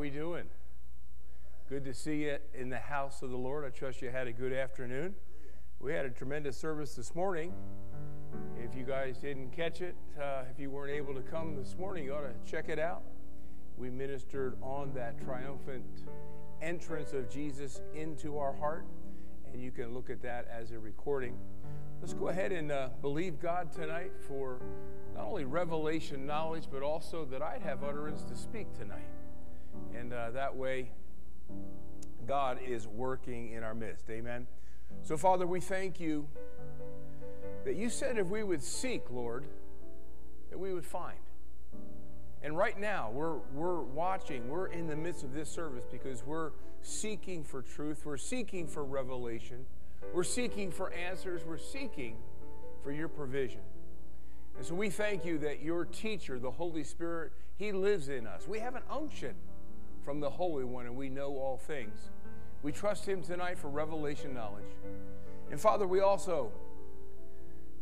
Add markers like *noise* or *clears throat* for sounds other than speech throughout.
We doing? Good to see you in the house of the Lord. I trust you had a good afternoon. We had a tremendous service this morning. If you guys didn't catch it, uh, if you weren't able to come this morning, you ought to check it out. We ministered on that triumphant entrance of Jesus into our heart, and you can look at that as a recording. Let's go ahead and uh, believe God tonight for not only revelation knowledge, but also that I'd have utterance to speak tonight. And uh, that way, God is working in our midst. Amen. So, Father, we thank you that you said if we would seek, Lord, that we would find. And right now, we're, we're watching, we're in the midst of this service because we're seeking for truth, we're seeking for revelation, we're seeking for answers, we're seeking for your provision. And so we thank you that your teacher, the Holy Spirit, he lives in us. We have an unction from the Holy One, and we know all things. We trust him tonight for revelation knowledge. And Father, we also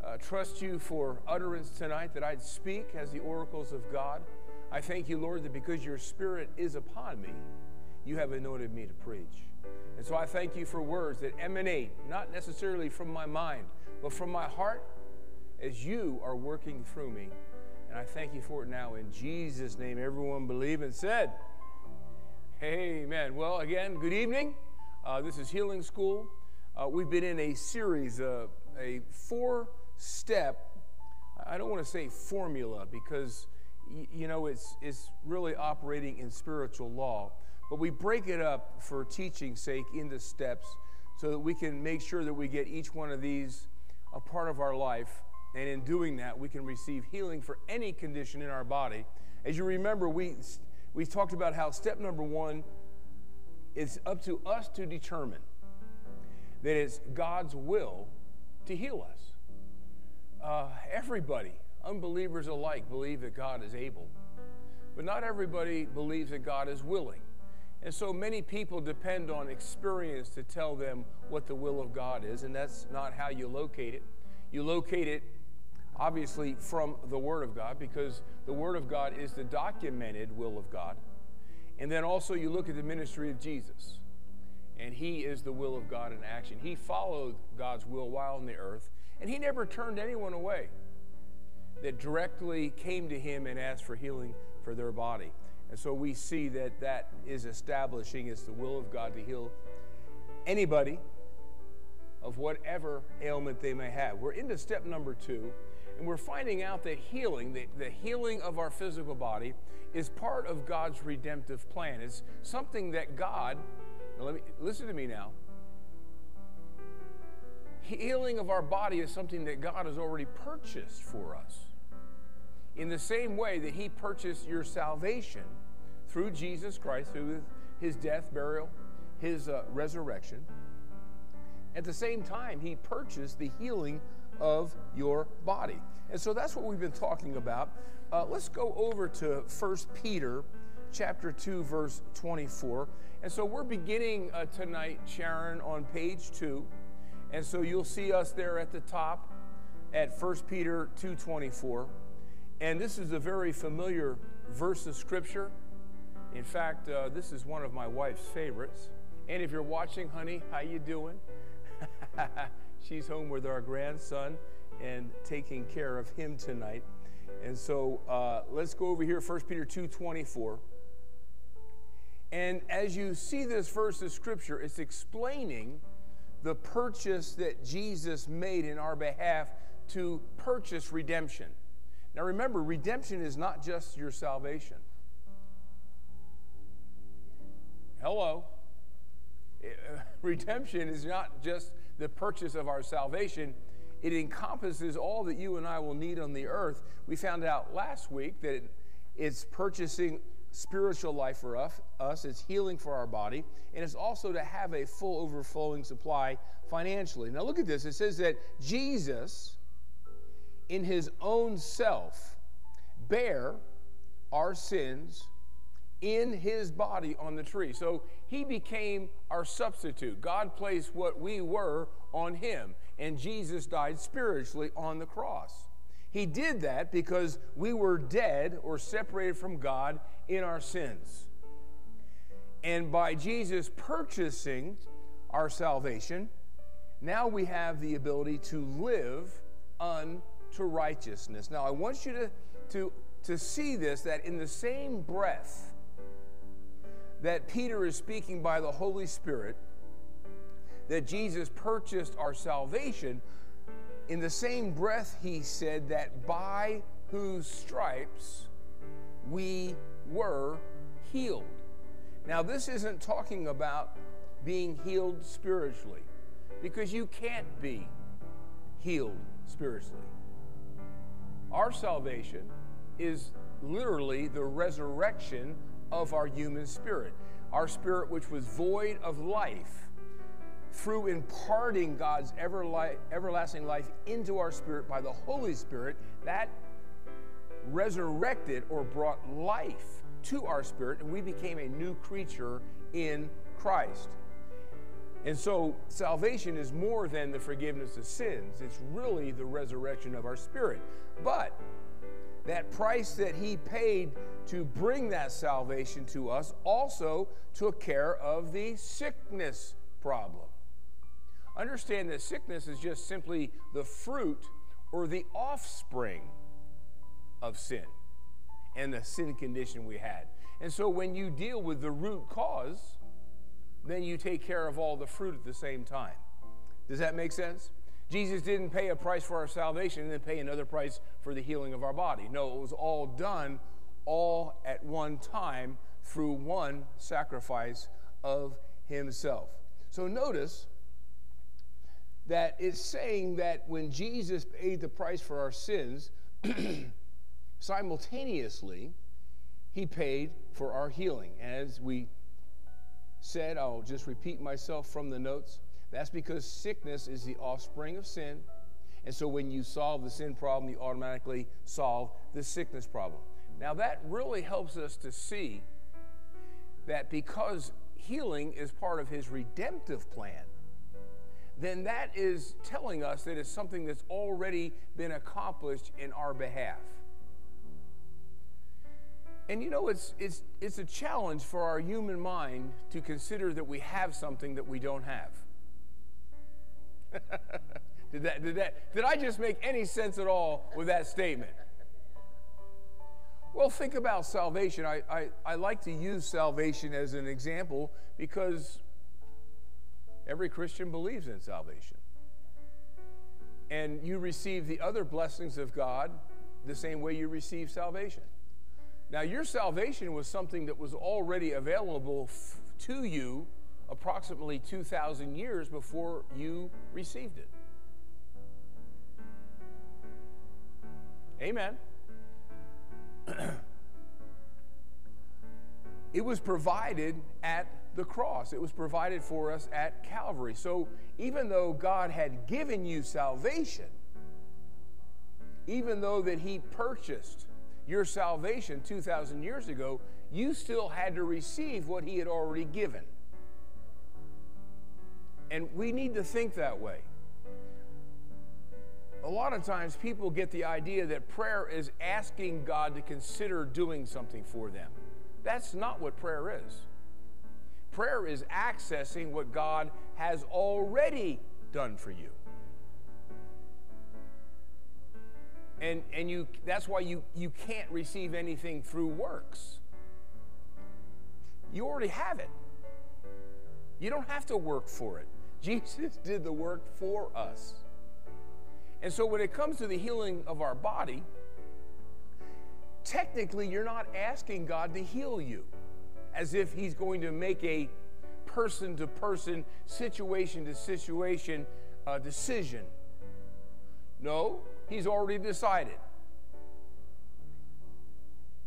uh, trust you for utterance tonight that I'd speak as the oracles of God. I thank you, Lord, that because your Spirit is upon me, you have anointed me to preach. And so I thank you for words that emanate not necessarily from my mind, but from my heart as you are working through me. And I thank you for it now in Jesus' name. Everyone believe and said, Amen. Well, again, good evening. Uh, this is Healing School. Uh, we've been in a series, uh, a four step, I don't want to say formula because you know, it's, it's really operating in spiritual law. But we break it up for teaching's sake into steps so that we can make sure that we get each one of these a part of our life. And in doing that, we can receive healing for any condition in our body. As you remember, we, we talked about how step number one is up to us to determine that it's God's will to heal us. Uh, everybody unbelievers alike believe that God is able, but not everybody believes that God is willing. And so many people depend on experience to tell them what the will of God is, and that's not how you locate it. You locate it, obviously, from the Word of God, because the Word of God is the documented will of God. And then also you look at the ministry of Jesus, and He is the will of God in action. He followed God's will while on the earth, and He never turned anyone away that directly came to him and asked for healing for their body. And so we see that that is establishing it's the will of God to heal anybody of whatever ailment they may have. We're into step number two, and we're finding out that healing, the, the healing of our physical body, is part of God's redemptive plan. It's something that God, let me listen to me now. Healing of our body is something that God has already purchased for us in the same way that He purchased your salvation through Jesus Christ, through His death, burial, His uh, resurrection. At the same time, He purchased the healing of your body. And so that's what we've been talking about. Uh, let's go over to 1 Peter chapter 2, verse 24. And so we're beginning uh, tonight, Sharon, on page 2. And so you'll see us there at the top at 1 Peter 2.24. And this is a very familiar verse of Scripture. In fact, uh, this is one of my wife's favorites. And if you're watching, honey, how you doing? *laughs* She's home with our grandson and taking care of him tonight. And so uh, let's go over here, 1 Peter 2.24. And as you see this verse of Scripture, it's explaining the purchase that Jesus made in our behalf to purchase redemption. Now remember, redemption is not just your salvation. Hello. *laughs* Redemption is not just the purchase of our salvation, it encompasses all that you and I will need on the earth. We found out last week that it, it's purchasing spiritual life for us, us, it's healing for our body, and it's also to have a full overflowing supply financially. Now, look at this. It says that Jesus, in his own self, bear our sins in his body on the tree. So he became our substitute. God placed what we were on him, and Jesus died spiritually on the cross. He did that because we were dead or separated from God in our sins. And by Jesus purchasing our salvation, now we have the ability to live unto righteousness. Now, I want you to, to, to see this that in the same breath that Peter is speaking by the Holy Spirit, that Jesus purchased our salvation, in the same breath, he said that by whose stripes we were healed. Now, this isn't talking about being healed spiritually, because you can't be healed spiritually. Our salvation is literally the resurrection of our human spirit. Our spirit, which was void of life, through imparting God's everlasting life into our spirit by the Holy Spirit, that resurrected or brought life to our spirit, and we became a new creature in Christ. And so, salvation is more than the forgiveness of sins, it's really the resurrection of our spirit. But that price that He paid to bring that salvation to us also took care of the sickness problem. Understand that sickness is just simply the fruit or the offspring of sin and the sin condition we had. And so when you deal with the root cause, then you take care of all the fruit at the same time. Does that make sense? Jesus didn't pay a price for our salvation and then pay another price for the healing of our body. No, it was all done all at one time through one sacrifice of himself. So notice that it's saying that when Jesus paid the price for our sins, *clears throat* simultaneously, he paid for our healing. As we said, I'll just repeat myself from the notes. That's because sickness is the offspring of sin. And so when you solve the sin problem, you automatically solve the sickness problem. Now, that really helps us to see that because healing is part of his redemptive plan, then that is telling us that it's something that's already been accomplished in our behalf. And you know, it's, it's, it's a challenge for our human mind to consider that we have something that we don't have. *laughs* did, that, did, that, did I just make any sense at all with that statement? Well, think about salvation. I, I, I like to use salvation as an example because Every Christian believes in salvation. And you receive the other blessings of God the same way you receive salvation. Now, your salvation was something that was already available f- to you approximately 2,000 years before you received it. Amen. *clears throat* it was provided at the cross. It was provided for us at Calvary. So even though God had given you salvation, even though that he purchased your salvation 2,000 years ago, you still had to receive what he had already given. And we need to think that way. A lot of times people get the idea that prayer is asking God to consider doing something for them. That's not what prayer is. Prayer is accessing what God has already done for you. And, and you, that's why you, you can't receive anything through works. You already have it. You don't have to work for it. Jesus did the work for us. And so when it comes to the healing of our body, technically you're not asking God to heal you as if he's going to make a person to person, situation to situation uh, decision. No, he's already decided.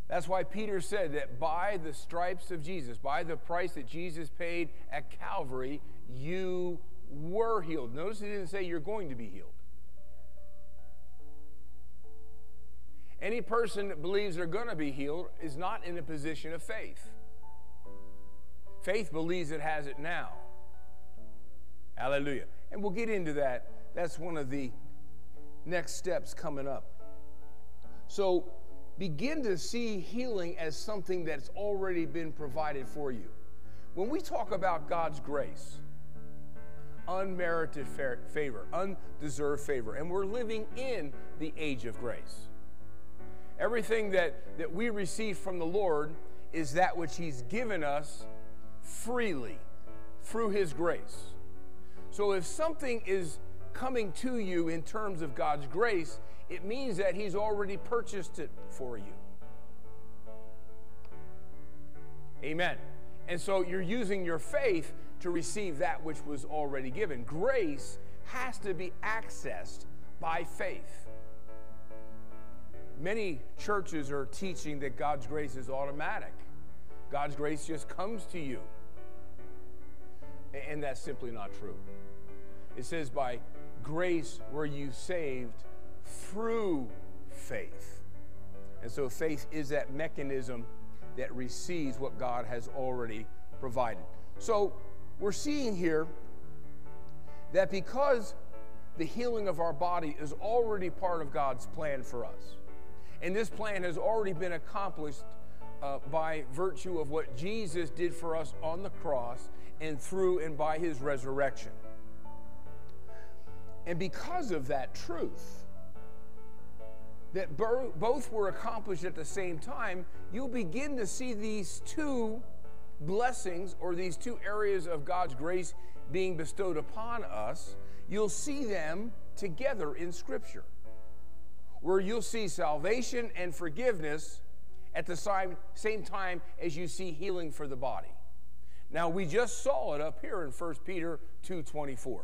That's why Peter said that by the stripes of Jesus, by the price that Jesus paid at Calvary, you were healed. Notice he didn't say you're going to be healed. Any person that believes they're going to be healed is not in a position of faith. Faith believes it has it now. Hallelujah. And we'll get into that. That's one of the next steps coming up. So, begin to see healing as something that's already been provided for you. When we talk about God's grace, unmerited favor, undeserved favor, and we're living in the age of grace. Everything that, that we receive from the Lord is that which He's given us freely through His grace. So if something is coming to you in terms of God's grace, it means that He's already purchased it for you. Amen. And so you're using your faith to receive that which was already given. Grace has to be accessed by faith. Many churches are teaching that God's grace is automatic. God's grace just comes to you. And that's simply not true. It says, by grace were you saved through faith. And so faith is that mechanism that receives what God has already provided. So we're seeing here that because the healing of our body is already part of God's plan for us, and this plan has already been accomplished uh, by virtue of what Jesus did for us on the cross and through and by his resurrection. And because of that truth, that both were accomplished at the same time, you'll begin to see these two blessings or these two areas of God's grace being bestowed upon us. You'll see them together in Scripture, where you'll see salvation and forgiveness at the same time as you see healing for the body. Now, we just saw it up here in 1 Peter 2.24.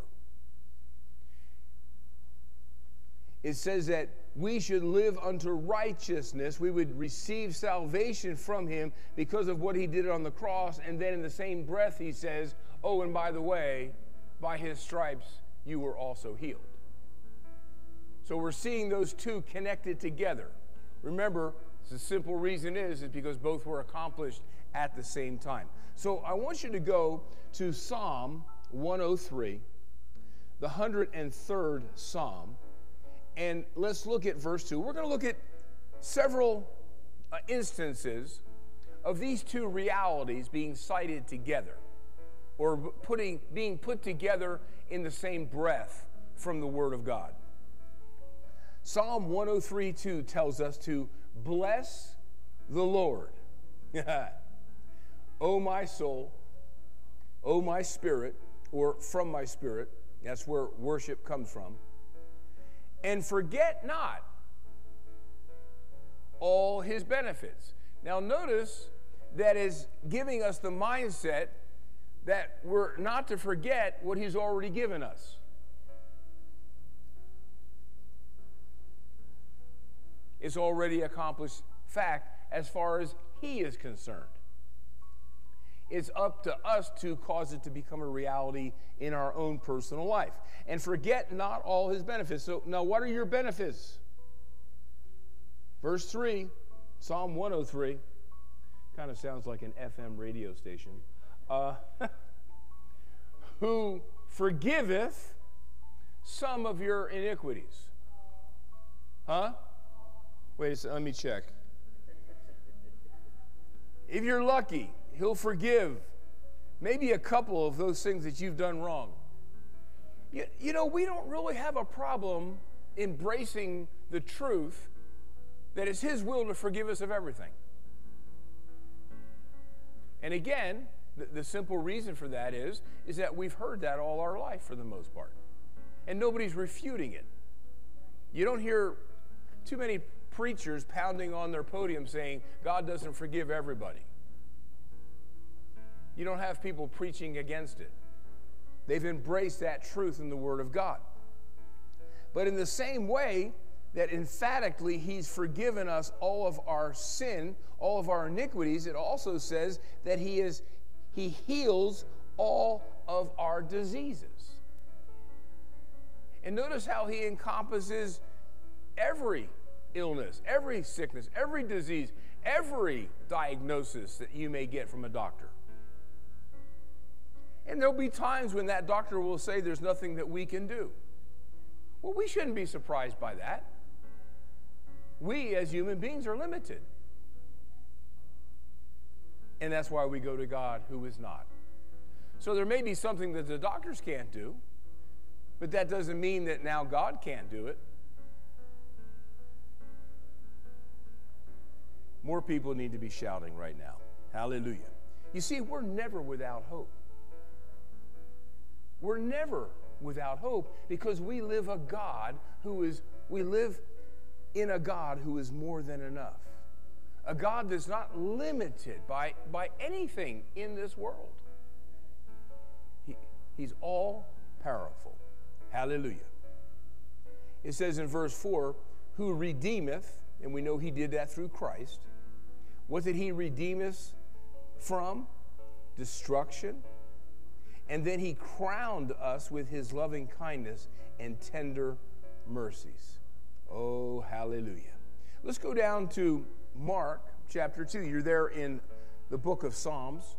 it says that we should live unto righteousness. We would receive salvation from him because of what he did on the cross. And then in the same breath, he says, Oh, and by the way, by his stripes you were also healed. So we're seeing those two connected together. Remember, the simple reason is, is because both were accomplished at the same time. So I want you to go to Psalm 103, the 103rd Psalm. And let's look at verse 2. We're going to look at several uh, instances of these two realities being cited together or putting, being put together in the same breath from the Word of God. Psalm 103 2 tells us to bless the Lord. *laughs* o my soul, O my spirit, or from my spirit, that's where worship comes from and forget not all his benefits. Now, notice that is giving us the mindset that we're not to forget what he's already given us. It's already accomplished fact as far as he is concerned. It's up to us to cause it to become a reality in our own personal life. And forget not all his benefits. So, now what are your benefits? Verse 3, Psalm 103. Kind of sounds like an FM radio station. Uh, *laughs* who forgiveth some of your iniquities. Huh? Wait a second, let me check. If you're lucky, He'll forgive maybe a couple of those things that you've done wrong. You, you know, we don't really have a problem embracing the truth that it's His will to forgive us of everything. And again, the, the, simple reason for that is, is that we've heard that all our life for the most part. And nobody's refuting it. You don't hear too many preachers pounding on their podium saying, God doesn't forgive everybody you don't have people preaching against it. They've embraced that truth in the Word of God. But in the same way that emphatically He's forgiven us all of our sin, all of our iniquities, it also says that He is He heals all of our diseases. And notice how He encompasses every illness, every sickness, every disease, every diagnosis that you may get from a doctor. And there'll be times when that doctor will say there's nothing that we can do. Well, we shouldn't be surprised by that. We, as human beings, are limited. And that's why we go to God who is not. So there may be something that the doctors can't do, but that doesn't mean that now God can't do it. More people need to be shouting right now. Hallelujah. You see, we're never without hope. We're never without hope because we live a God who is, we live in a God who is more than enough. A God that's not limited by, by anything in this world. He, he's all powerful. Hallelujah. It says in verse 4 who redeemeth, and we know he did that through Christ. What did he redeem us from? Destruction. And then he crowned us with his loving kindness and tender mercies. Oh, hallelujah. Let's go down to Mark chapter 2. You're there in the book of Psalms,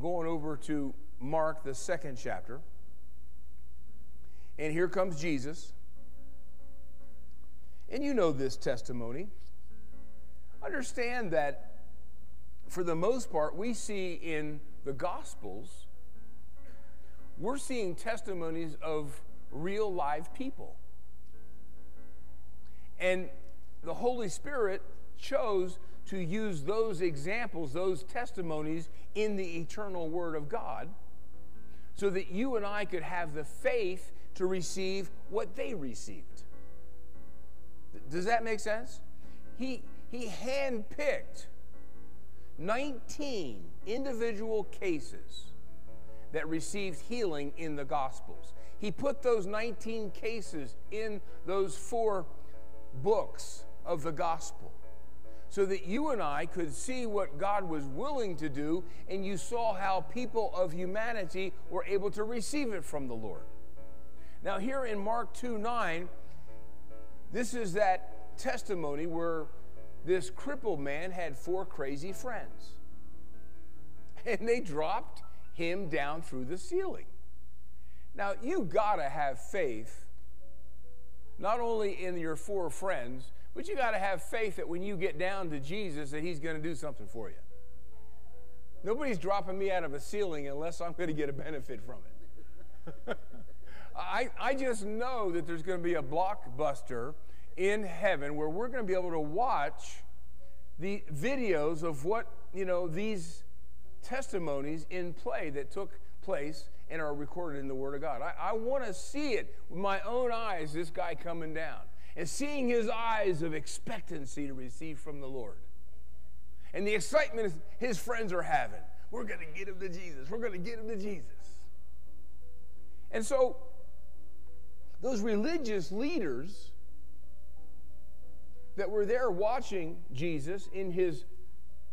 going over to Mark, the second chapter. And here comes Jesus. And you know this testimony. Understand that for the most part, we see in the Gospels, we're seeing testimonies of real live people. And the Holy Spirit chose to use those examples, those testimonies in the eternal Word of God, so that you and I could have the faith to receive what they received. Does that make sense? He, he handpicked 19 individual cases that received healing in the Gospels. He put those 19 cases in those four books of the Gospel so that you and I could see what God was willing to do, and you saw how people of humanity were able to receive it from the Lord. Now, here in Mark 2 9, this is that testimony where this crippled man had four crazy friends. *laughs* And they dropped him down through the ceiling. Now, you gotta have faith, not only in your four friends, but you gotta have faith that when you get down to Jesus, that he's gonna do something for you. Nobody's dropping me out of a ceiling unless I'm gonna get a benefit from it. *laughs* I, I just know that there's gonna be a blockbuster in heaven where we're gonna be able to watch the videos of what, you know, these testimonies in play that took place and are recorded in the Word of God. I, I want to see it with my own eyes, this guy coming down, and seeing his eyes of expectancy to receive from the Lord. And the excitement his friends are having. We're going to get him to Jesus. We're going to get him to Jesus. And so, those religious leaders that were there watching Jesus in his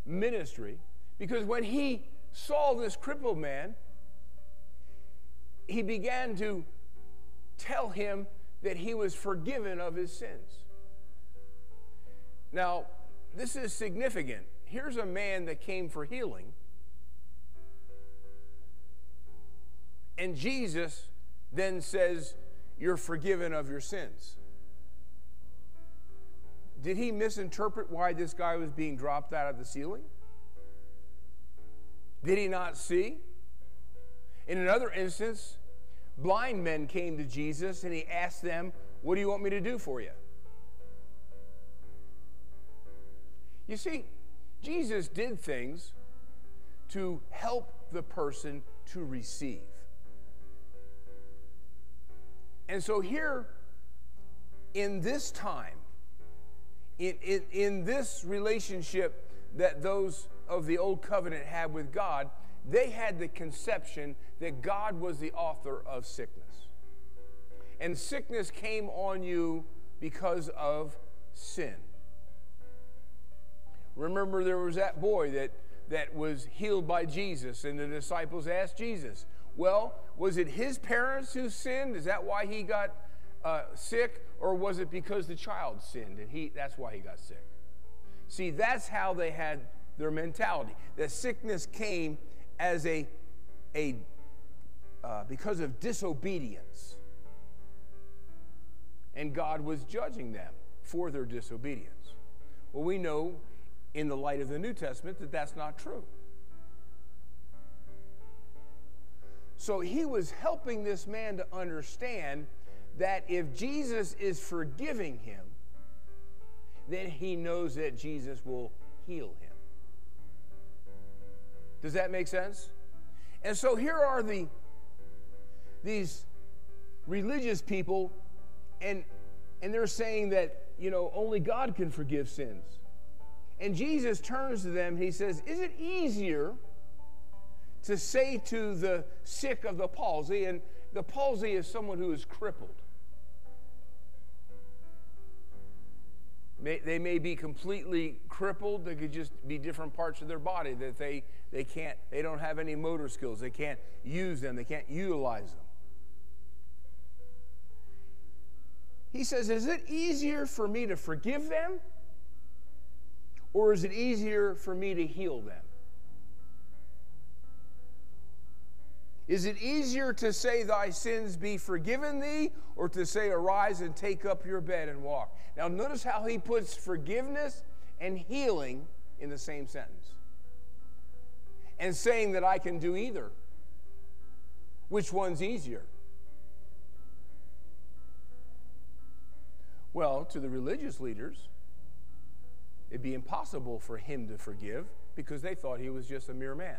ministry, because when he saw this crippled man, he began to tell him that he was forgiven of his sins. Now, this is significant. Here's a man that came for healing, and Jesus then says, You're forgiven of your sins. Did he misinterpret why this guy was being dropped out of the ceiling? Did he not see? In another instance, blind men came to Jesus and he asked them, What do you want me to do for you? You see, Jesus did things to help the person to receive. And so, here in this time, in, in, in this relationship that those of the old covenant had with God, they had the conception that God was the author of sickness. and sickness came on you because of sin. Remember, there was that boy that, that was healed by Jesus, and the disciples asked Jesus, Well, was it his parents who sinned? Is that why he got uh, sick? Or was it because the child sinned and he, that's why he got sick? See, that's how they had their mentality. That sickness came as a, a uh, because of disobedience. And God was judging them for their disobedience. Well, we know in the light of the New Testament that that's not true. So he was helping this man to understand that if Jesus is forgiving him, then he knows that Jesus will heal him. Does that make sense? And so here are the these religious people and and they're saying that, you know, only God can forgive sins. And Jesus turns to them, he says, "Is it easier to say to the sick of the palsy and the palsy is someone who is crippled. May, they may be completely crippled. They could just be different parts of their body that they, they can't, they don't have any motor skills. They can't use them. They can't utilize them. He says, Is it easier for me to forgive them? Or is it easier for me to heal them? Is it easier to say, Thy sins be forgiven thee, or to say, Arise and take up your bed and walk? Now, notice how he puts forgiveness and healing in the same sentence. And saying that I can do either. Which one's easier? Well, to the religious leaders, it'd be impossible for him to forgive because they thought he was just a mere man.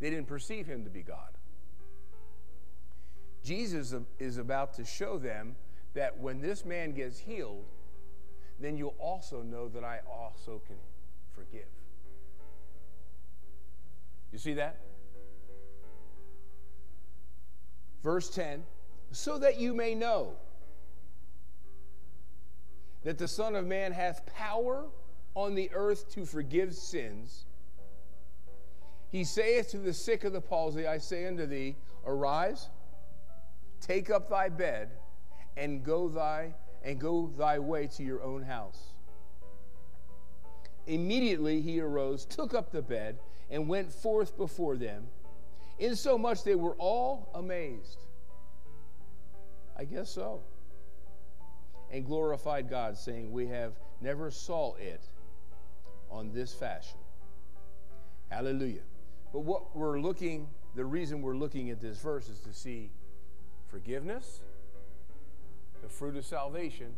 They didn't perceive him to be God. Jesus is about to show them that when this man gets healed, then you'll also know that I also can forgive. You see that? Verse 10 so that you may know that the Son of Man hath power on the earth to forgive sins. He saith to the sick of the palsy, I say unto thee, Arise, take up thy bed, and go thy and go thy way to your own house. Immediately he arose, took up the bed, and went forth before them, insomuch they were all amazed. I guess so. And glorified God, saying, We have never saw it on this fashion. Hallelujah. But what we're looking, the reason we're looking at this verse is to see forgiveness, the fruit of salvation,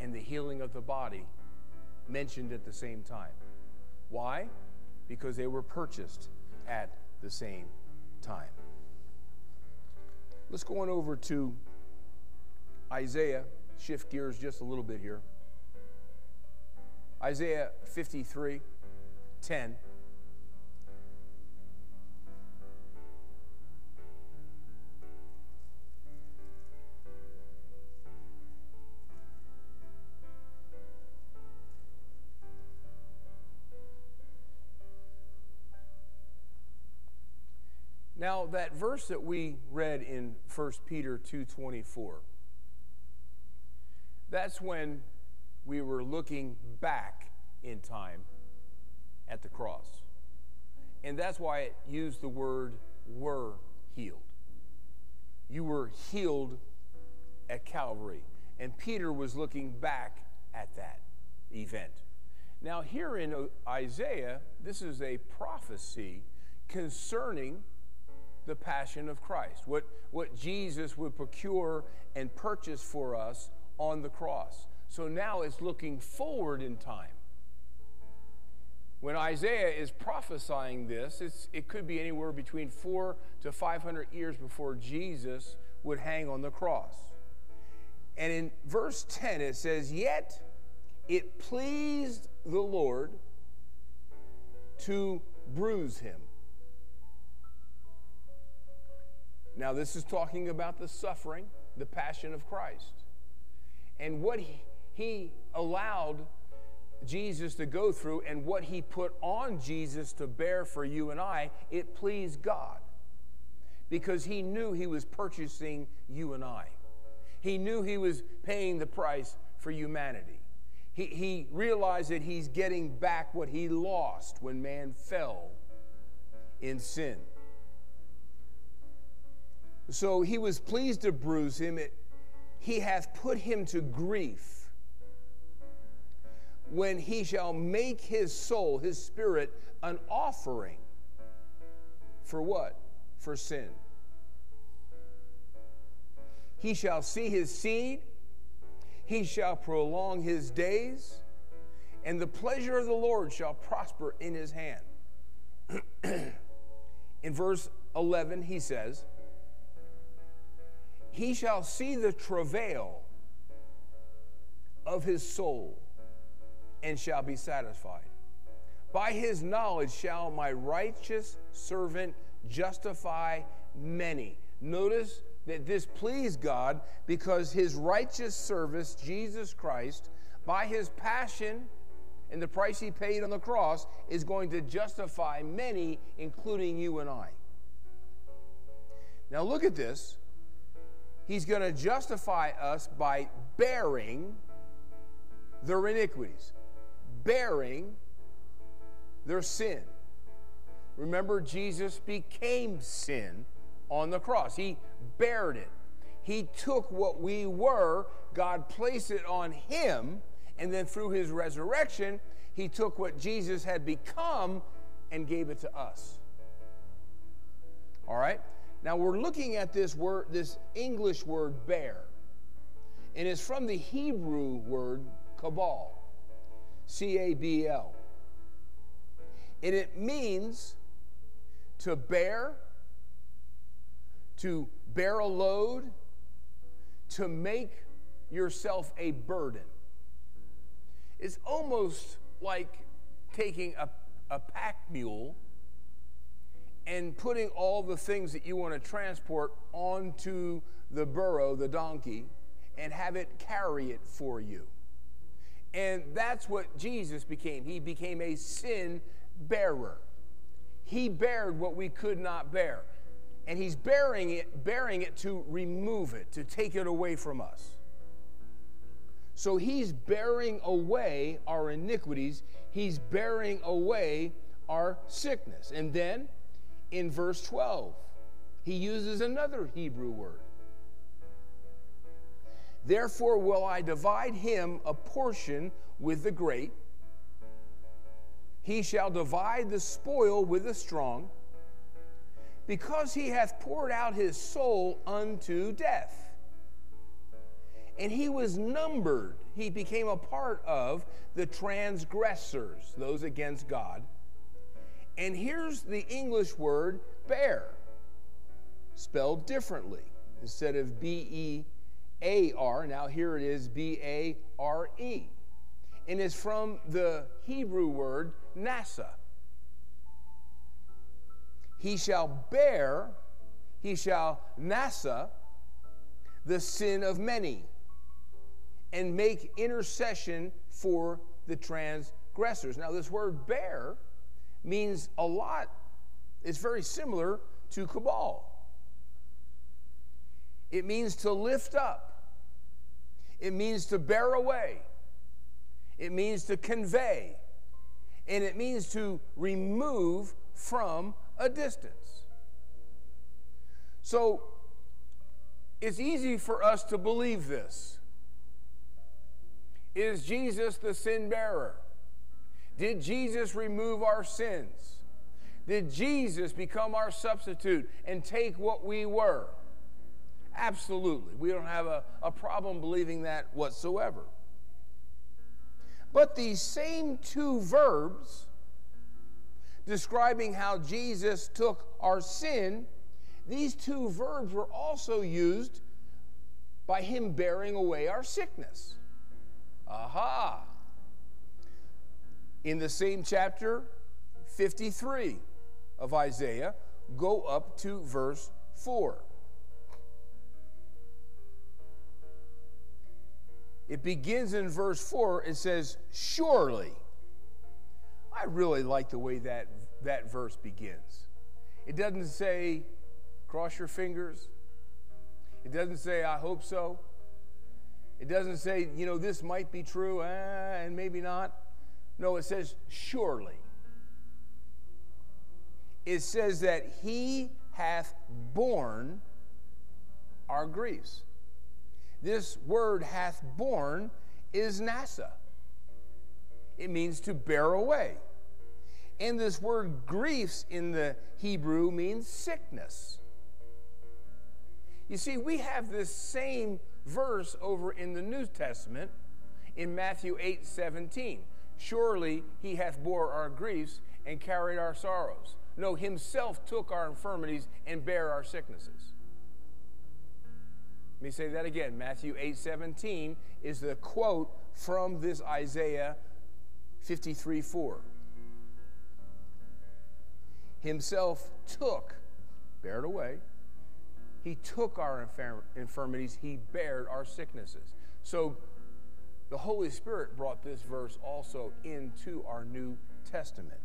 and the healing of the body mentioned at the same time. Why? Because they were purchased at the same time. Let's go on over to Isaiah, shift gears just a little bit here. Isaiah 53 10. Now, that verse that we read in 1 Peter 2:24. That's when we were looking back in time at the cross. And that's why it used the word were healed. You were healed at Calvary. And Peter was looking back at that event. Now, here in Isaiah, this is a prophecy concerning the passion of Christ, what, what Jesus would procure and purchase for us on the cross. So now it's looking forward in time. When Isaiah is prophesying this, it could be anywhere between four to 500 years before Jesus would hang on the cross. And in verse 10, it says, Yet it pleased the Lord to bruise him. Now, this is talking about the suffering, the passion of Christ. And what he, he allowed Jesus to go through and what he put on Jesus to bear for you and I, it pleased God because he knew he was purchasing you and I. He knew he was paying the price for humanity. He, he realized that he's getting back what he lost when man fell in sin. So he was pleased to bruise him. It, he hath put him to grief when he shall make his soul, his spirit, an offering. For what? For sin. He shall see his seed, he shall prolong his days, and the pleasure of the Lord shall prosper in his hand. *clears throat* in verse 11, he says, He shall see the travail of his soul and shall be satisfied. By his knowledge shall my righteous servant justify many. Notice that this pleased God because his righteous service, Jesus Christ, by his passion and the price he paid on the cross, is going to justify many, including you and I. Now, look at this. He's going to justify us by bearing their iniquities, bearing their sin. Remember, Jesus became sin on the cross. He bared it. He took what we were, God placed it on him, and then through his resurrection, he took what Jesus had become and gave it to us. All right? Now we're looking at this word, this English word bear. And it's from the Hebrew word cabal. C A B L. And it means to bear, to bear a load, to make yourself a burden. It's almost like taking a, a pack mule and putting all the things that you want to transport onto the burro, the donkey, and have it carry it for you. And that's what Jesus became. He became a sin bearer. He bared what we could not bear and he's bearing it, bearing it to remove it, to take it away from us. So he's bearing away our iniquities, he's bearing away our sickness. And then in verse 12, he uses another Hebrew word. Therefore will I divide him a portion with the great. He shall divide the spoil with the strong because he hath poured out his soul unto death. And he was numbered, he became a part of the transgressors, those against God. And here's the English word bear, spelled differently. Instead of B E A R, now here it is B A R E. And it's from the Hebrew word nasa he shall bear, he shall nasa the sin of many and make intercession for the transgressors. Now, this word bear means a lot, it's very similar to cabal. It means to lift up, it means to bear away, it means to convey, and it means to remove from a distance. So it's easy for us to believe this. Is Jesus the sin bearer? Did Jesus remove our sins? Did Jesus become our substitute and take what we were? Absolutely. We don't have a, a problem believing that whatsoever. But these same two verbs describing how Jesus took our sin, these two verbs were also used by him bearing away our sickness. Aha! in the same chapter 53 of Isaiah, go up to verse 4. It begins in verse 4. It says, Surely. I really like the way that, that verse begins. It doesn't say, Cross your fingers. It doesn't say, I hope so. It doesn't say, you know, this might be true, eh, and maybe not. No, it says, Surely. It says that He hath borne our griefs. This word hath borne is nasa. It means to bear away. And this word griefs in the Hebrew means sickness. You see, we have this same verse over in the New Testament in Matthew 8 17. Surely he hath bore our griefs and carried our sorrows. No, himself took our infirmities and bare our sicknesses. Let me say that again. Matthew 8 17 is the quote from this Isaiah 53 4. Himself took, bared away, he took our infirmities, he bared our sicknesses. So the Holy Spirit brought this verse also into our New Testament.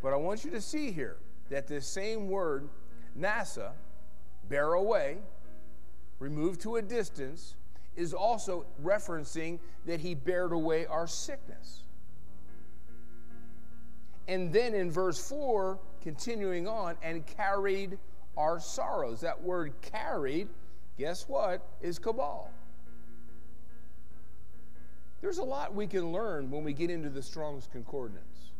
But I want you to see here that this same word, nasa, bear away, remove to a distance, is also referencing that he bared away our sickness. And then in verse 4, continuing on, and carried our sorrows. That word carried, guess what, is sabal. There's a lot we can learn when we get into the Strong's Concordance.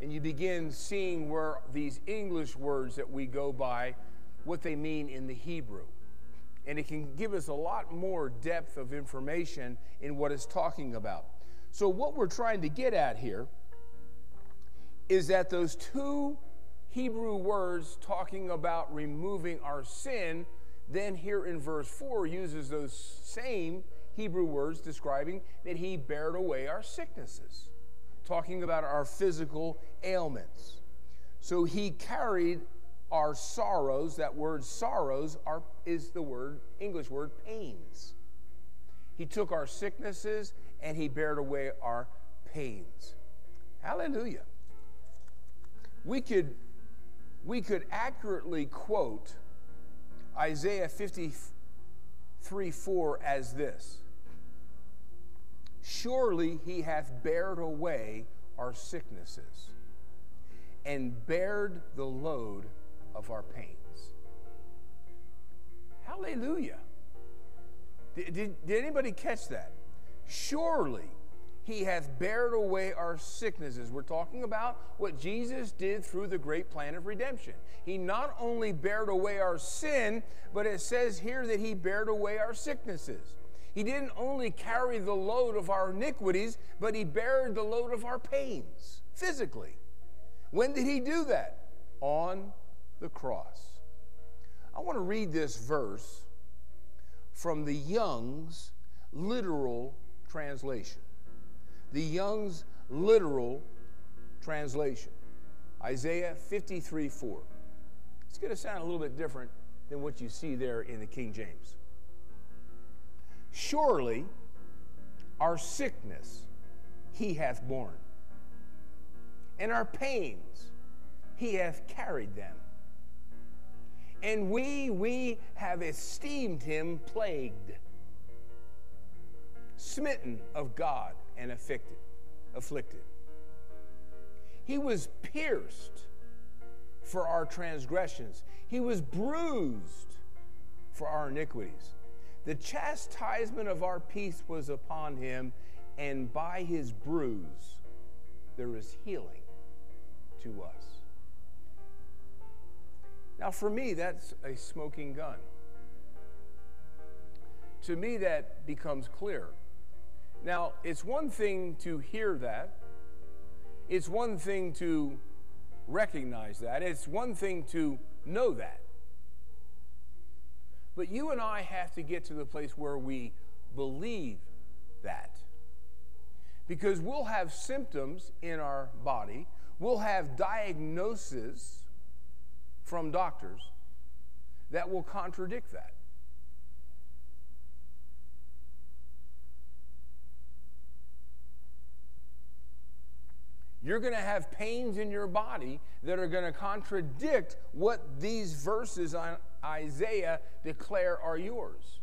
And you begin seeing where these English words that we go by, what they mean in the Hebrew and it can give us a lot more depth of information in what it's talking about. So, what we're trying to get at here is that those two Hebrew words talking about removing our sin, then here in verse 4 uses those same Hebrew words describing that he bared away our sicknesses, talking about our physical ailments. So he carried our sorrows, that word sorrows are, is the word, English word, pains. He took our sicknesses and he bared away our pains. Hallelujah. We could, we could accurately quote Isaiah 53 4 as this Surely he hath bared away our sicknesses and bared the load of our pains. Hallelujah. Did, did, did anybody catch that? Surely he hath bared away our sicknesses. We're talking about what Jesus did through the great plan of redemption. He not only bared away our sin, but it says here that he bared away our sicknesses. He didn't only carry the load of our iniquities, but he bared the load of our pains physically. When did he do that? On the cross. I want to read this verse from the Young's literal translation. The Young's literal translation. Isaiah 53 4. It's going to sound a little bit different than what you see there in the King James. Surely our sickness he hath borne, and our pains he hath carried them and we, we have esteemed him plagued, smitten of God and afflicted, afflicted. He was pierced for our transgressions. He was bruised for our iniquities. The chastisement of our peace was upon him, and by his bruise there is healing to us. Now, for me, that's a smoking gun. To me, that becomes clear. Now, it's one thing to hear that, it's one thing to recognize that, it's one thing to know that. But you and I have to get to the place where we believe that. Because we'll have symptoms in our body, we'll have diagnoses from doctors that will contradict that. You're going to have pains in your body that are going to contradict what these verses on, Isaiah declare are yours.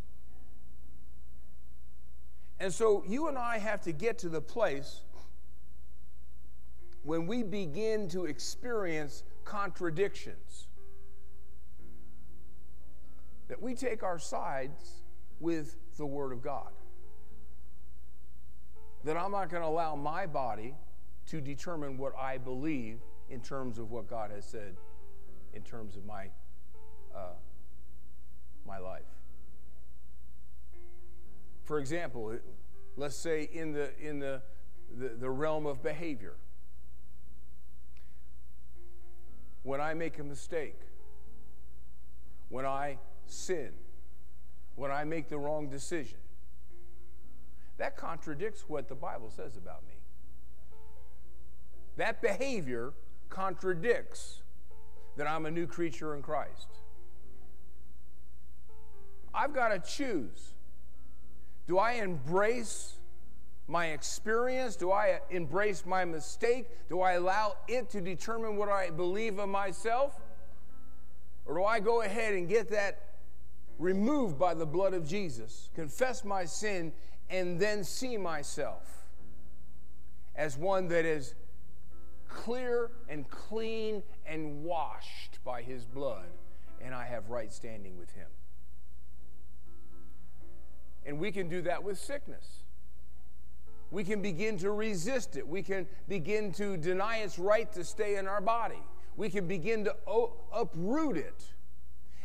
And so you and I have to get to the place when we begin to experience contradictions that we take our sides with the Word of God. That I'm not going to allow my body to determine what I believe in terms of what God has said, in terms of my, uh, my life. For example, let's say in the, in the, the, the realm of behavior, when I make a mistake, when I sin, when I make the wrong decision, that contradicts what the Bible says about me. That behavior contradicts that I'm a new creature in Christ. I've got to choose. Do I embrace my experience? Do I embrace my mistake? Do I allow it to determine what I believe of myself? Or do I go ahead and get that removed by the blood of Jesus, confess my sin, and then see myself as one that is clear and clean and washed by his blood, and I have right standing with him. And we can do that with sickness. We can begin to resist it. We can begin to deny its right to stay in our body. We can begin to uproot it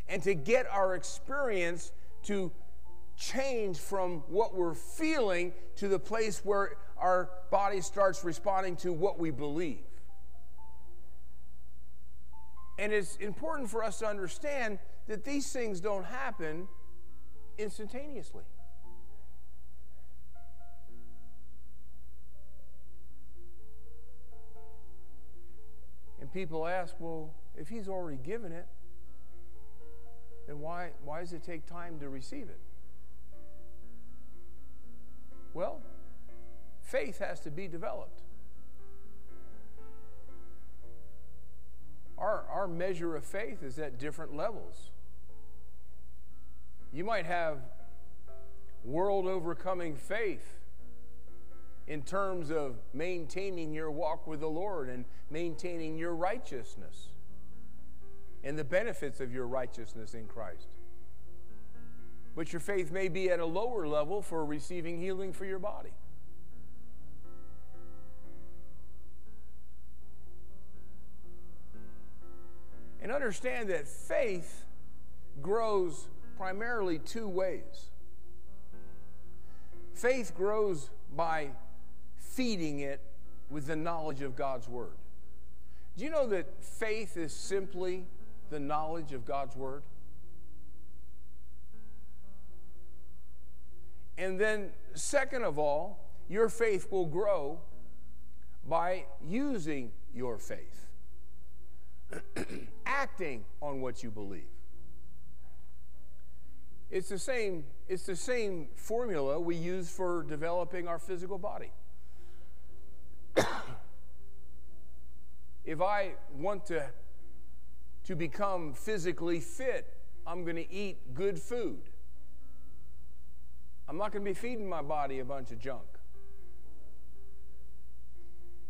and to get our experience to change from what we're feeling to the place where our body starts responding to what we believe. And it's important for us to understand that these things don't happen instantaneously. People ask, well, if he's already given it, then why, why does it take time to receive it? Well, faith has to be developed. Our, our measure of faith is at different levels. You might have world overcoming faith in terms of maintaining your walk with the Lord and maintaining your righteousness and the benefits of your righteousness in Christ. But your faith may be at a lower level for receiving healing for your body. And understand that faith grows primarily two ways. Faith grows by feeding it with the knowledge of God's Word. Do you know that faith is simply the knowledge of God's Word? And then, second of all, your faith will grow by using your faith. *clears throat* acting on what you believe. It's the same, it's the same formula we use for developing our physical body. *coughs* if I want to, to become physically fit, I'm going to eat good food. I'm not going to be feeding my body a bunch of junk.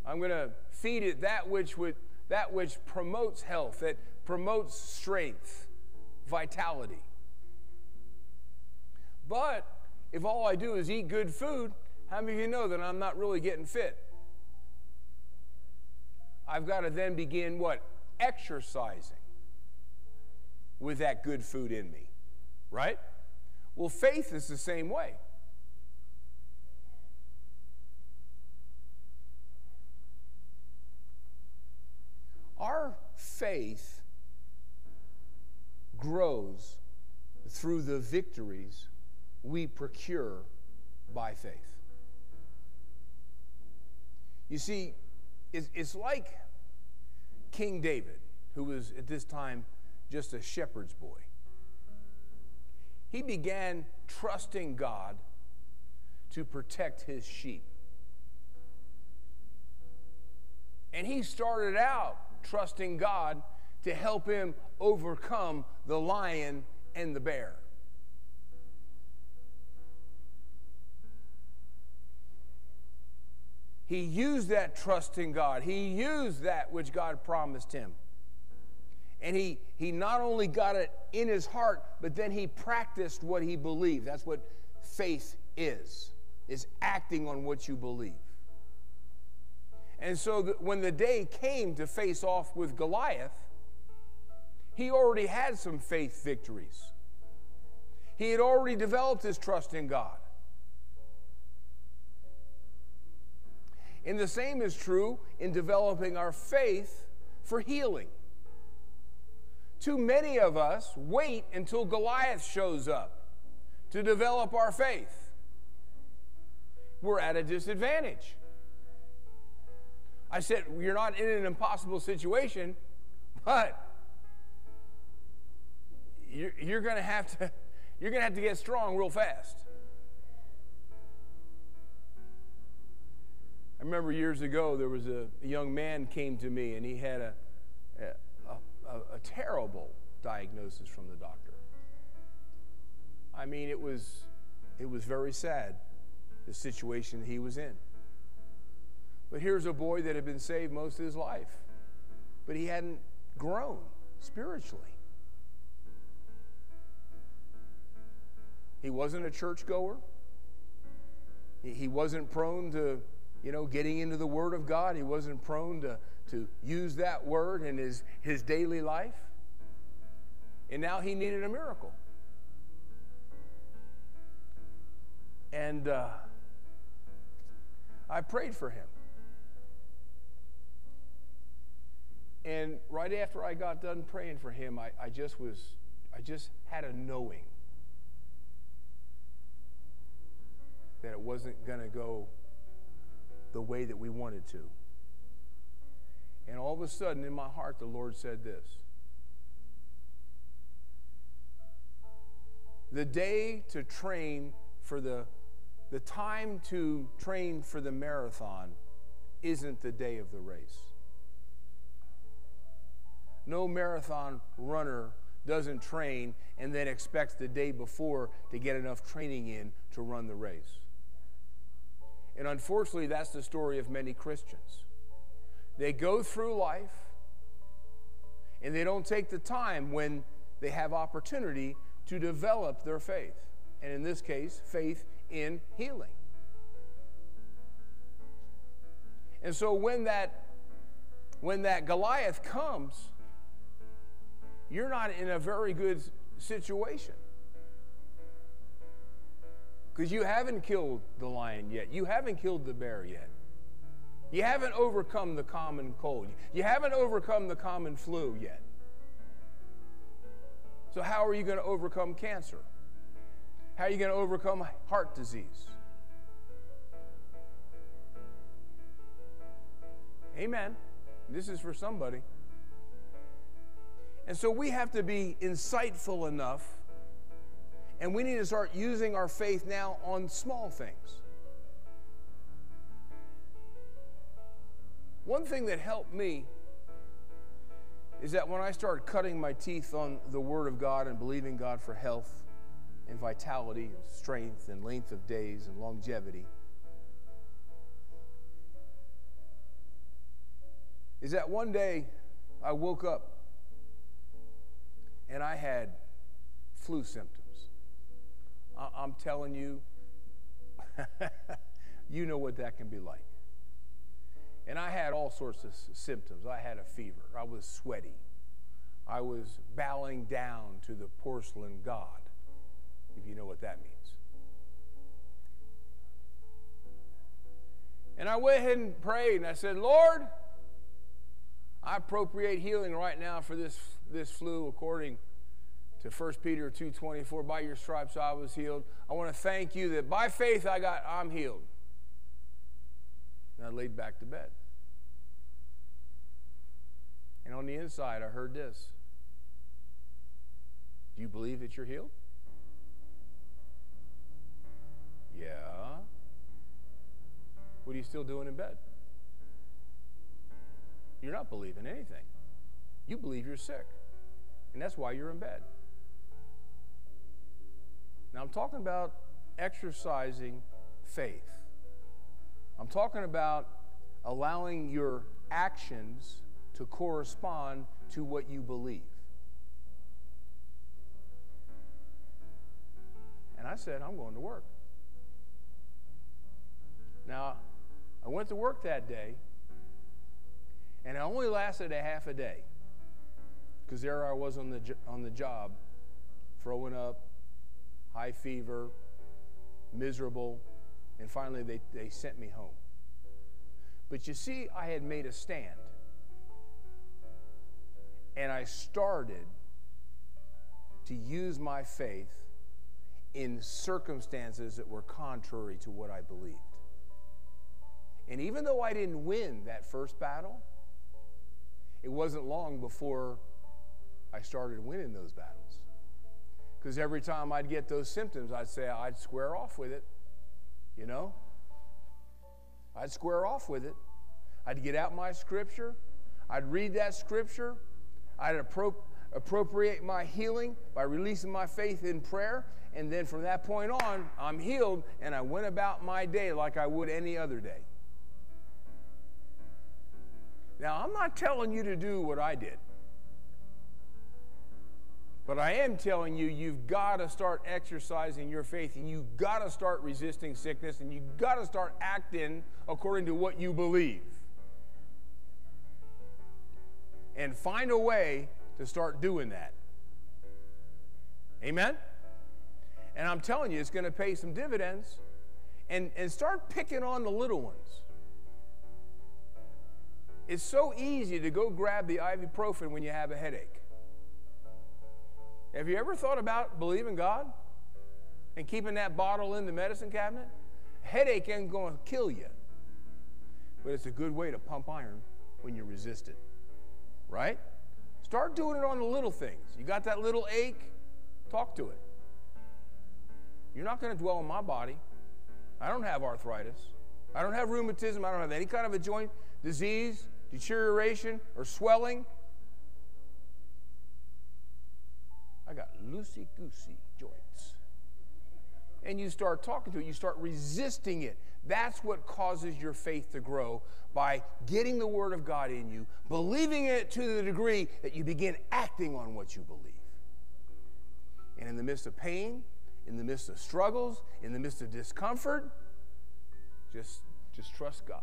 I'm going to feed it that which would that which promotes health, that promotes strength, vitality. But if all I do is eat good food, how many of you know that I'm not really getting fit? I've got to then begin what? Exercising with that good food in me, right? Well, faith is the same way. Our faith grows through the victories we procure by faith. You see, it's, like King David, who was at this time just a shepherd's boy. He began trusting God to protect his sheep. And he started out trusting God to help him overcome the lion and the bear. He used that trust in God. He used that which God promised him. And he, he not only got it in his heart, but then he practiced what he believed. That's what faith is, is acting on what you believe. And so when the day came to face off with Goliath, he already had some faith victories. He had already developed his trust in God. And the same is true in developing our faith for healing. Too many of us wait until Goliath shows up to develop our faith. We're at a disadvantage. I said, You're not in an impossible situation, *laughs* but you're, you're going to have to. *laughs* You're going to have to get strong real fast. I remember years ago there was a, a young man came to me and he had a, a, a, terrible diagnosis from the doctor. I mean, it was, it was very sad, the situation he was in. But here's a boy that had been saved most of his life, but he hadn't grown spiritually. He wasn't a churchgoer. He wasn't prone to, you know, getting into the Word of God. He wasn't prone to, to use that word in his, his daily life. And now he needed a miracle. And uh, I prayed for him. And right after I got done praying for him, I, I just was, I just had a knowing that it wasn't going to go the way that we wanted to. And all of a sudden, in my heart, the Lord said this The day to train for the, the time to train for the marathon isn't the day of the race. No marathon runner doesn't train and then expects the day before to get enough training in to run the race. And unfortunately, that's the story of many Christians. They go through life and they don't take the time when they have opportunity to develop their faith. And in this case, faith in healing. And so when that when that Goliath comes, you're not in a very good situation. Because you haven't killed the lion yet. You haven't killed the bear yet. You haven't overcome the common cold. You haven't overcome the common flu yet. So, how are you going to overcome cancer? How are you going to overcome heart disease? Amen. This is for somebody. And so we have to be insightful enough, and we need to start using our faith now on small things. One thing that helped me is that when I started cutting my teeth on the Word of God and believing God for health and vitality and strength and length of days and longevity, is that one day I woke up and I had flu symptoms. I- am telling you, *laughs* you know what that can be like. And I had all sorts of symptoms. I had a fever. I was sweaty. I was bowing down to the porcelain god, if you know what that means. And I went ahead and prayed and I said, Lord, I appropriate healing right now for this, this flu according to 1 Peter 2.24, by your stripes I was healed. I want to thank you that by faith I got, I'm healed. And I laid back to bed. And on the inside, I heard this. Do you believe that you're healed? Yeah. What are you still doing in bed? You're not believing anything. You believe you're sick. And that's why you're in bed. Now, I'm talking about exercising faith. I'm talking about allowing your actions to correspond to what you believe. And I said, I'm going to work. Now, I went to work that day, and it only lasted a half a day because there I was on the, on the job, throwing up, high fever, miserable, and finally they, they sent me home. But you see, I had made a stand. And I started to use my faith in circumstances that were contrary to what I believed. And even though I didn't win that first battle, it wasn't long before I started winning those battles. Because every time I'd get those symptoms, I'd say I'd square off with it. You know? I'd square off with it. I'd get out my scripture. I'd read that scripture. I'd appro- appropriate my healing by releasing my faith in prayer. And then from that point on, I'm healed and I went about my day like I would any other day. Now, I'm not telling you to do what I did. But I am telling you, you've got to start exercising your faith and you've got to start resisting sickness and you've got to start acting according to what you believe. And find a way to start doing that. Amen? And I'm telling you, it's going to pay some dividends. And, and start picking on the little ones. It's so easy to go grab the ibuprofen when you have a headache. Have you ever thought about believing God and keeping that bottle in the medicine cabinet? headache ain't going to kill you, but it's a good way to pump iron when you resist it, right? Start doing it on the little things. You got that little ache, talk to it. You're not going to dwell on my body. I don't have arthritis. I don't have rheumatism. I don't have any kind of a joint disease, deterioration, or swelling. I got loosey goosey joints. And you start talking to it, you start resisting it. That's what causes your faith to grow by getting the Word of God in you, believing it to the degree that you begin acting on what you believe. And in the midst of pain, in the midst of struggles, in the midst of discomfort, just, just trust God.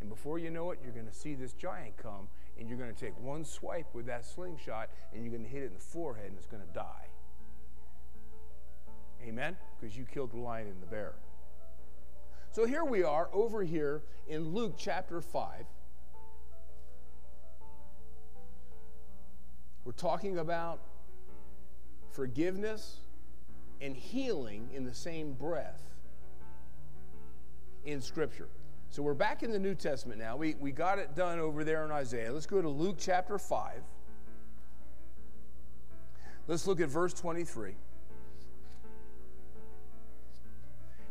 And before you know it, you're going to see this giant come and you're going to take one swipe with that slingshot and you're going to hit it in the forehead and it's going to die. Amen? Because you killed the lion and the bear. So here we are over here in Luke chapter 5. We're talking about forgiveness and healing in the same breath in Scripture. So we're back in the New Testament now. We, we got it done over there in Isaiah. Let's go to Luke chapter 5. Let's look at verse 23.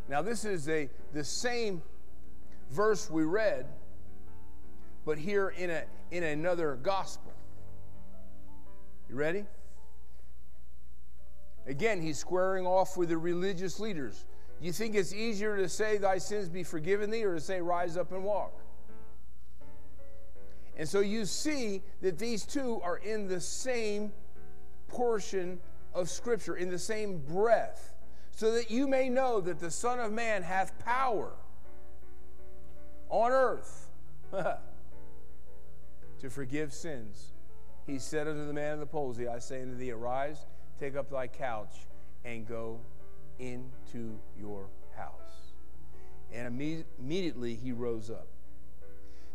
Now, this is a, the same verse we read, but here in, a, in another gospel. You ready? Again, he's squaring off with the religious leaders. You think it's easier to say, Thy sins be forgiven thee, or to say, Rise up and walk? And so you see that these two are in the same portion of Scripture, in the same breath, so that you may know that the Son of Man hath power on earth *laughs* to forgive sins. He said unto the man of the palsy, I say unto thee, Arise, take up thy couch, and go into your house. And imme- immediately he rose up.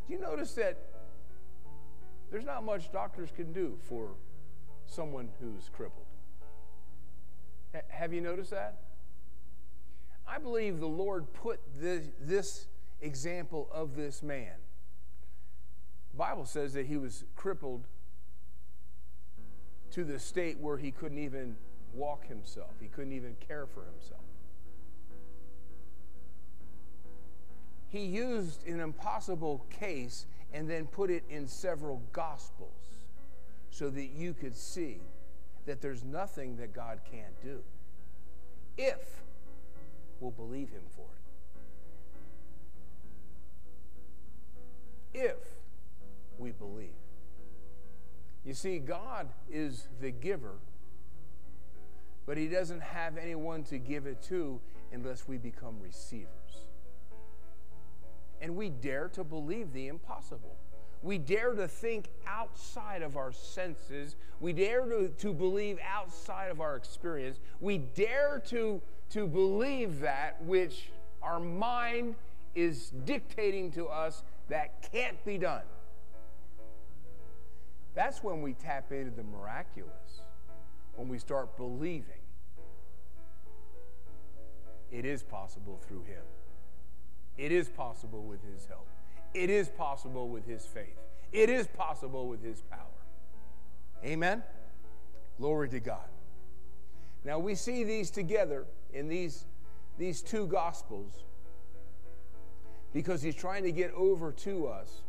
Do you notice that there's not much doctors can do for someone who's crippled? H- have you noticed that? I believe the Lord put this, this example of this man. The Bible says that he was crippled to the state where he couldn't even walk himself, he couldn't even care for himself. He used an impossible case and then put it in several gospels so that you could see that there's nothing that God can't do if we'll believe Him for it. If we believe. You see, God is the giver, but He doesn't have anyone to give it to unless we become receivers. And we dare to believe the impossible. We dare to think outside of our senses. We dare to, to believe outside of our experience. We dare to, to believe that which our mind is dictating to us that can't be done. That's when we tap into the miraculous, when we start believing it is possible through Him. It is possible with His help. It is possible with his faith. It is possible with his power. Amen? Glory to God. Now we see these together in these, these two gospels because he's trying to get over to us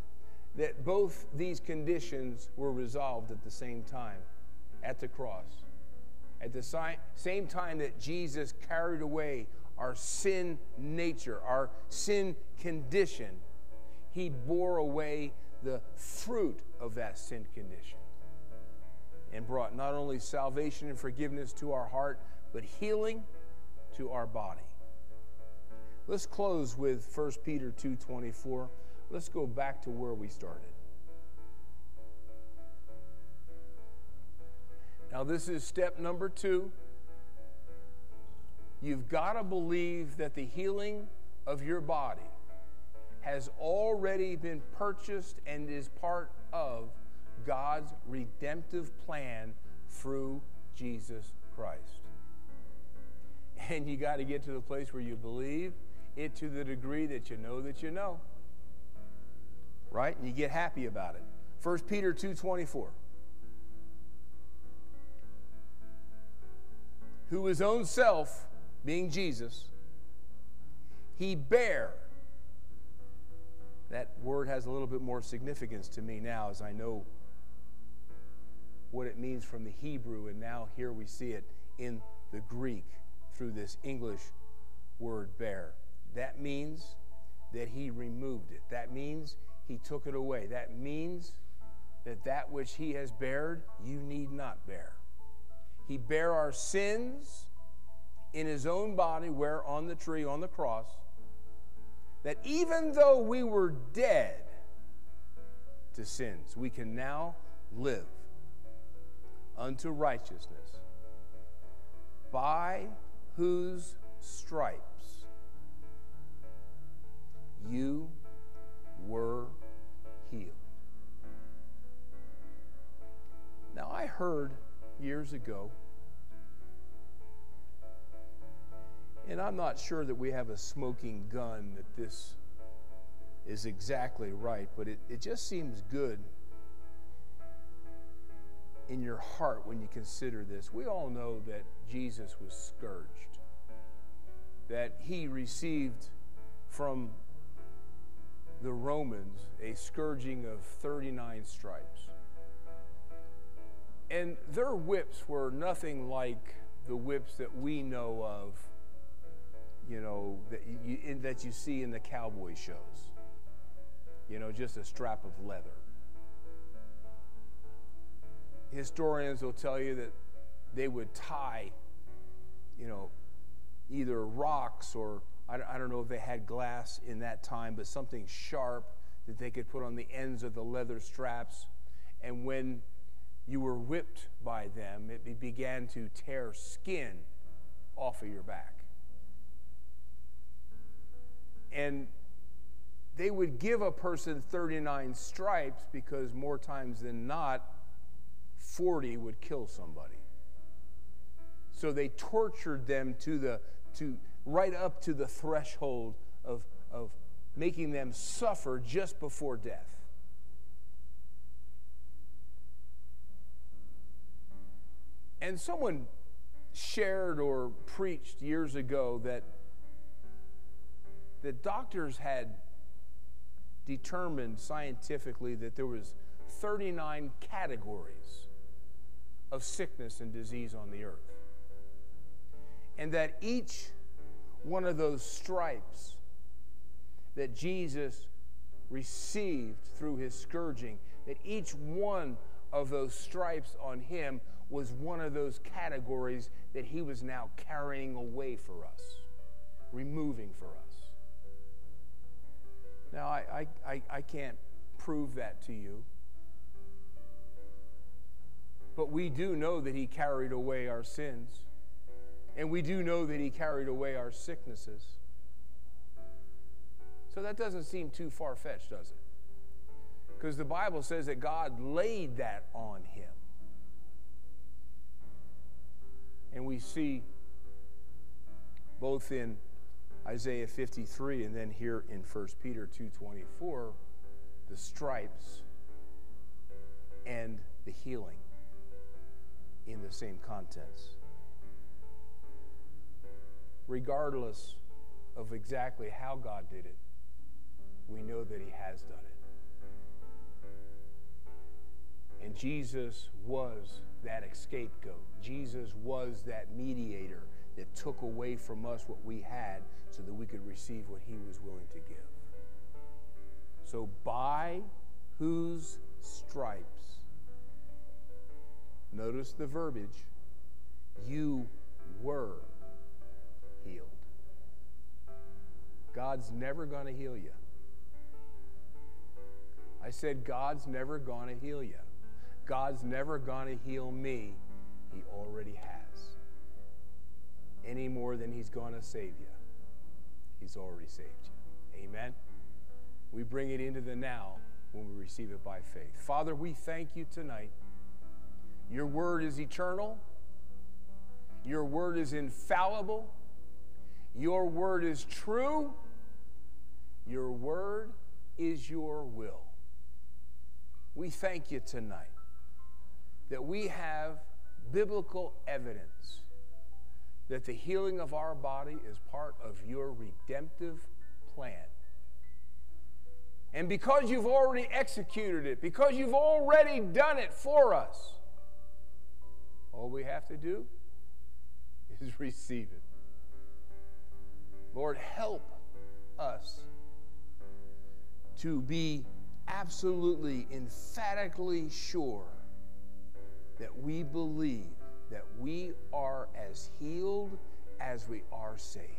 that both these conditions were resolved at the same time at the cross. At the si- same time that Jesus carried away our sin nature, our sin condition he bore away the fruit of that sin condition and brought not only salvation and forgiveness to our heart, but healing to our body. Let's close with 1 Peter 2:24. Let's go back to where we started. Now this is step number 2. You've got to believe that the healing of your body has already been purchased and is part of God's redemptive plan through Jesus Christ. And you got to get to the place where you believe it to the degree that you know that you know. Right? And you get happy about it. 1 Peter 2:24. Who his own self, being Jesus, he bare that word has a little bit more significance to me now as I know what it means from the Hebrew, and now here we see it in the Greek through this English word bear. That means that he removed it. That means he took it away. That means that that which he has bared, you need not bear. He bare our sins in his own body, where on the tree, on the cross, that even though we were dead to sins, we can now live unto righteousness, by whose stripes you were healed. Now, I heard years ago And I'm not sure that we have a smoking gun that this is exactly right, but it, it just seems good in your heart when you consider this. We all know that Jesus was scourged, that he received from the Romans a scourging of 39 stripes. And their whips were nothing like the whips that we know of you know, that you, in, that you see in the cowboy shows. You know, just a strap of leather. Historians will tell you that they would tie, you know, either rocks or I I don't know if they had glass in that time, but something sharp that they could put on the ends of the leather straps. And when you were whipped by them, it began to tear skin off of your back. And they would give a person 39 stripes because more times than not, 40 would kill somebody. So they tortured them to the to right up to the threshold of, of making them suffer just before death. And someone shared or preached years ago that the doctors had determined scientifically that there was 39 categories of sickness and disease on the earth. And that each one of those stripes that Jesus received through his scourging, that each one of those stripes on him was one of those categories that he was now carrying away for us, removing for us. Now, I, I, I, can't prove that to you. But we do know that he carried away our sins. And we do know that he carried away our sicknesses. So that doesn't seem too far fetched, does it? Because the Bible says that God laid that on him. And we see both in Isaiah 53 and then here in 1 Peter 2:24 the stripes and the healing in the same contents. Regardless of exactly how God did it, we know that He has done it. And Jesus was that scapegoat. Jesus was that mediator that took away from us what we had so that we could receive what He was willing to give. So, by whose stripes, notice the verbiage, you were healed. God's never going to heal you. I said, God's never going to heal you. God's never going to heal me. He already has. Any more than He's going to save you. He's already saved you. Amen. We bring it into the now when we receive it by faith. Father, we thank you tonight. Your word is eternal. Your word is infallible. Your word is true. Your word is your will. We thank you tonight that we have biblical evidence that the healing of our body is part of your redemptive plan. And because you've already executed it, because you've already done it for us, all we have to do is *laughs* receive it. Lord, help us to be absolutely, emphatically sure that we believe that we are as healed as we are saved.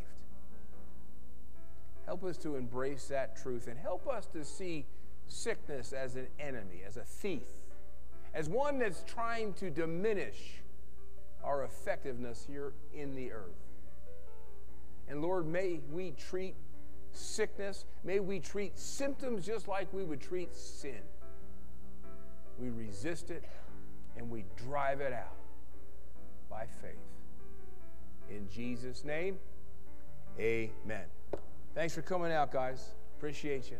Help us to embrace that truth and help us to see sickness as an enemy, as a thief, as one that's trying to diminish our effectiveness here in the earth. And Lord, may we treat sickness, may we treat symptoms just like we would treat sin. We resist it and we drive it out by faith. In Jesus' name, amen. Thanks for coming out, guys. Appreciate you.